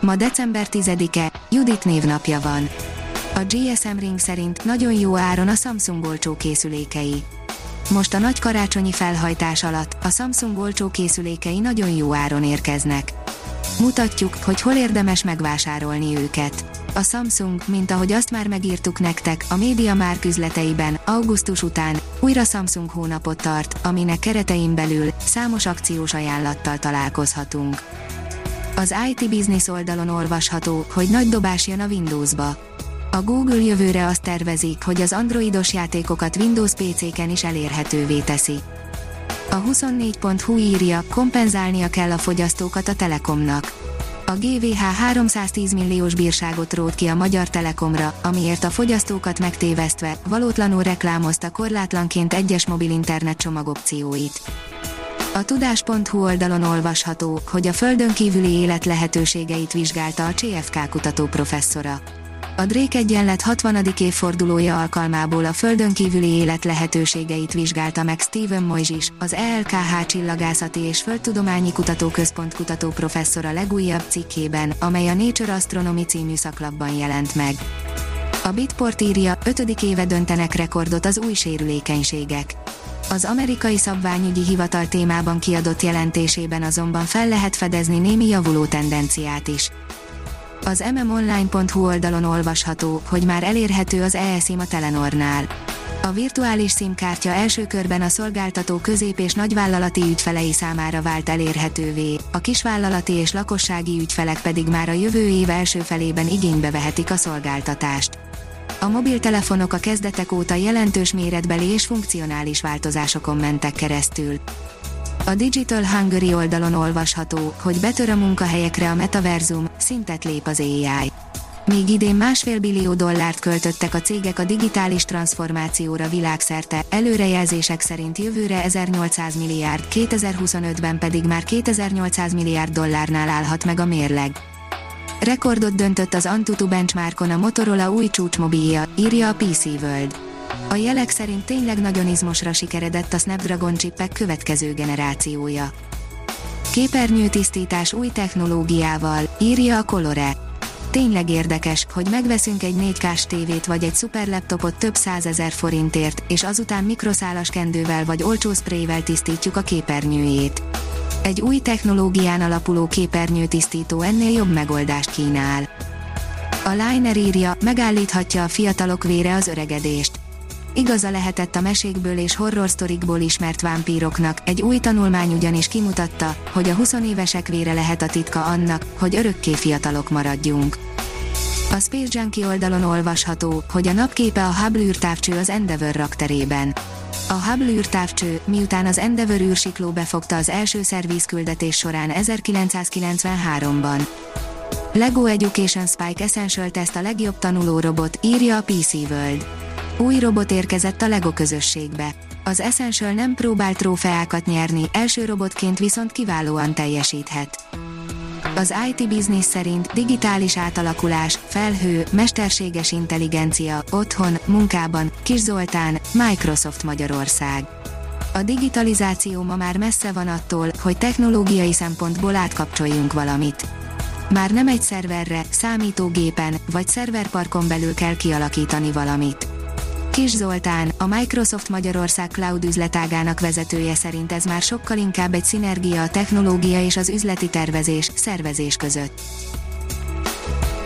Ma december 10-e, Judit névnapja van. A GSM Ring szerint nagyon jó áron a Samsung olcsó készülékei. Most a nagy karácsonyi felhajtás alatt a Samsung olcsó készülékei nagyon jó áron érkeznek. Mutatjuk, hogy hol érdemes megvásárolni őket. A Samsung, mint ahogy azt már megírtuk nektek, a média már üzleteiben, augusztus után, újra Samsung hónapot tart, aminek keretein belül számos akciós ajánlattal találkozhatunk. Az IT Business oldalon olvasható, hogy nagy dobás jön a Windowsba. A Google jövőre azt tervezik, hogy az androidos játékokat Windows PC-ken is elérhetővé teszi. A 24.hu írja, kompenzálnia kell a fogyasztókat a Telekomnak. A GVH 310 milliós bírságot rót ki a Magyar Telekomra, amiért a fogyasztókat megtévesztve, valótlanul reklámozta korlátlanként egyes mobil internet csomagopcióit. A tudás.hu oldalon olvasható, hogy a földön kívüli élet lehetőségeit vizsgálta a CFK kutató professzora. A Drake egyenlet 60. évfordulója alkalmából a földön kívüli élet lehetőségeit vizsgálta meg Steven Moises, az ELKH Csillagászati és Földtudományi Kutatóközpont kutató professzora legújabb cikkében, amely a Nature Astronomy című szaklapban jelent meg. A Bitport írja, 5. éve döntenek rekordot az új sérülékenységek. Az amerikai szabványügyi hivatal témában kiadott jelentésében azonban fel lehet fedezni némi javuló tendenciát is. Az mmonline.hu oldalon olvasható, hogy már elérhető az ESIM a Telenornál. A virtuális SIM-kártya első körben a szolgáltató közép- és nagyvállalati ügyfelei számára vált elérhetővé, a kisvállalati és lakossági ügyfelek pedig már a jövő év első felében igénybe vehetik a szolgáltatást. A mobiltelefonok a kezdetek óta jelentős méretbeli és funkcionális változásokon mentek keresztül. A Digital Hungary oldalon olvasható, hogy betör a munkahelyekre a metaverzum, szintet lép az AI. Míg idén másfél billió dollárt költöttek a cégek a digitális transformációra világszerte, előrejelzések szerint jövőre 1800 milliárd, 2025-ben pedig már 2800 milliárd dollárnál állhat meg a mérleg. Rekordot döntött az Antutu benchmarkon a Motorola új csúcsmobilja, írja a PC World. A jelek szerint tényleg nagyon izmosra sikeredett a Snapdragon csippek következő generációja. Képernyőtisztítás új technológiával, írja a Colore. Tényleg érdekes, hogy megveszünk egy 4K-s tévét vagy egy szuperlaptopot több százezer forintért, és azután mikroszálas kendővel vagy olcsó sprayvel tisztítjuk a képernyőjét. Egy új technológián alapuló képernyőtisztító ennél jobb megoldást kínál. A Liner írja, megállíthatja a fiatalok vére az öregedést igaza lehetett a mesékből és horror sztorikból ismert vámpíroknak, egy új tanulmány ugyanis kimutatta, hogy a 20 évesek vére lehet a titka annak, hogy örökké fiatalok maradjunk. A Space Junkie oldalon olvasható, hogy a napképe a Hubble űrtávcső az Endeavour rakterében. A Hubble űrtávcső, miután az Endeavour űrsikló befogta az első szervízküldetés során 1993-ban. Lego Education Spike Essential Test a legjobb tanuló robot, írja a PC World. Új robot érkezett a LEGO közösségbe. Az Essential nem próbál trófeákat nyerni, első robotként viszont kiválóan teljesíthet. Az IT Business szerint digitális átalakulás, felhő, mesterséges intelligencia, otthon, munkában, Kis Zoltán, Microsoft Magyarország. A digitalizáció ma már messze van attól, hogy technológiai szempontból átkapcsoljunk valamit. Már nem egy szerverre, számítógépen vagy szerverparkon belül kell kialakítani valamit Kis Zoltán, a Microsoft Magyarország Cloud üzletágának vezetője szerint ez már sokkal inkább egy szinergia a technológia és az üzleti tervezés, szervezés között.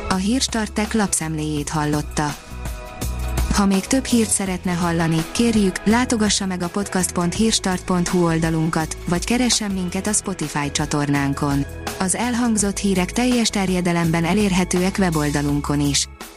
A Hírstartek lapszemléjét hallotta. Ha még több hírt szeretne hallani, kérjük, látogassa meg a podcast.hírstart.hu oldalunkat, vagy keressen minket a Spotify csatornánkon. Az elhangzott hírek teljes terjedelemben elérhetőek weboldalunkon is.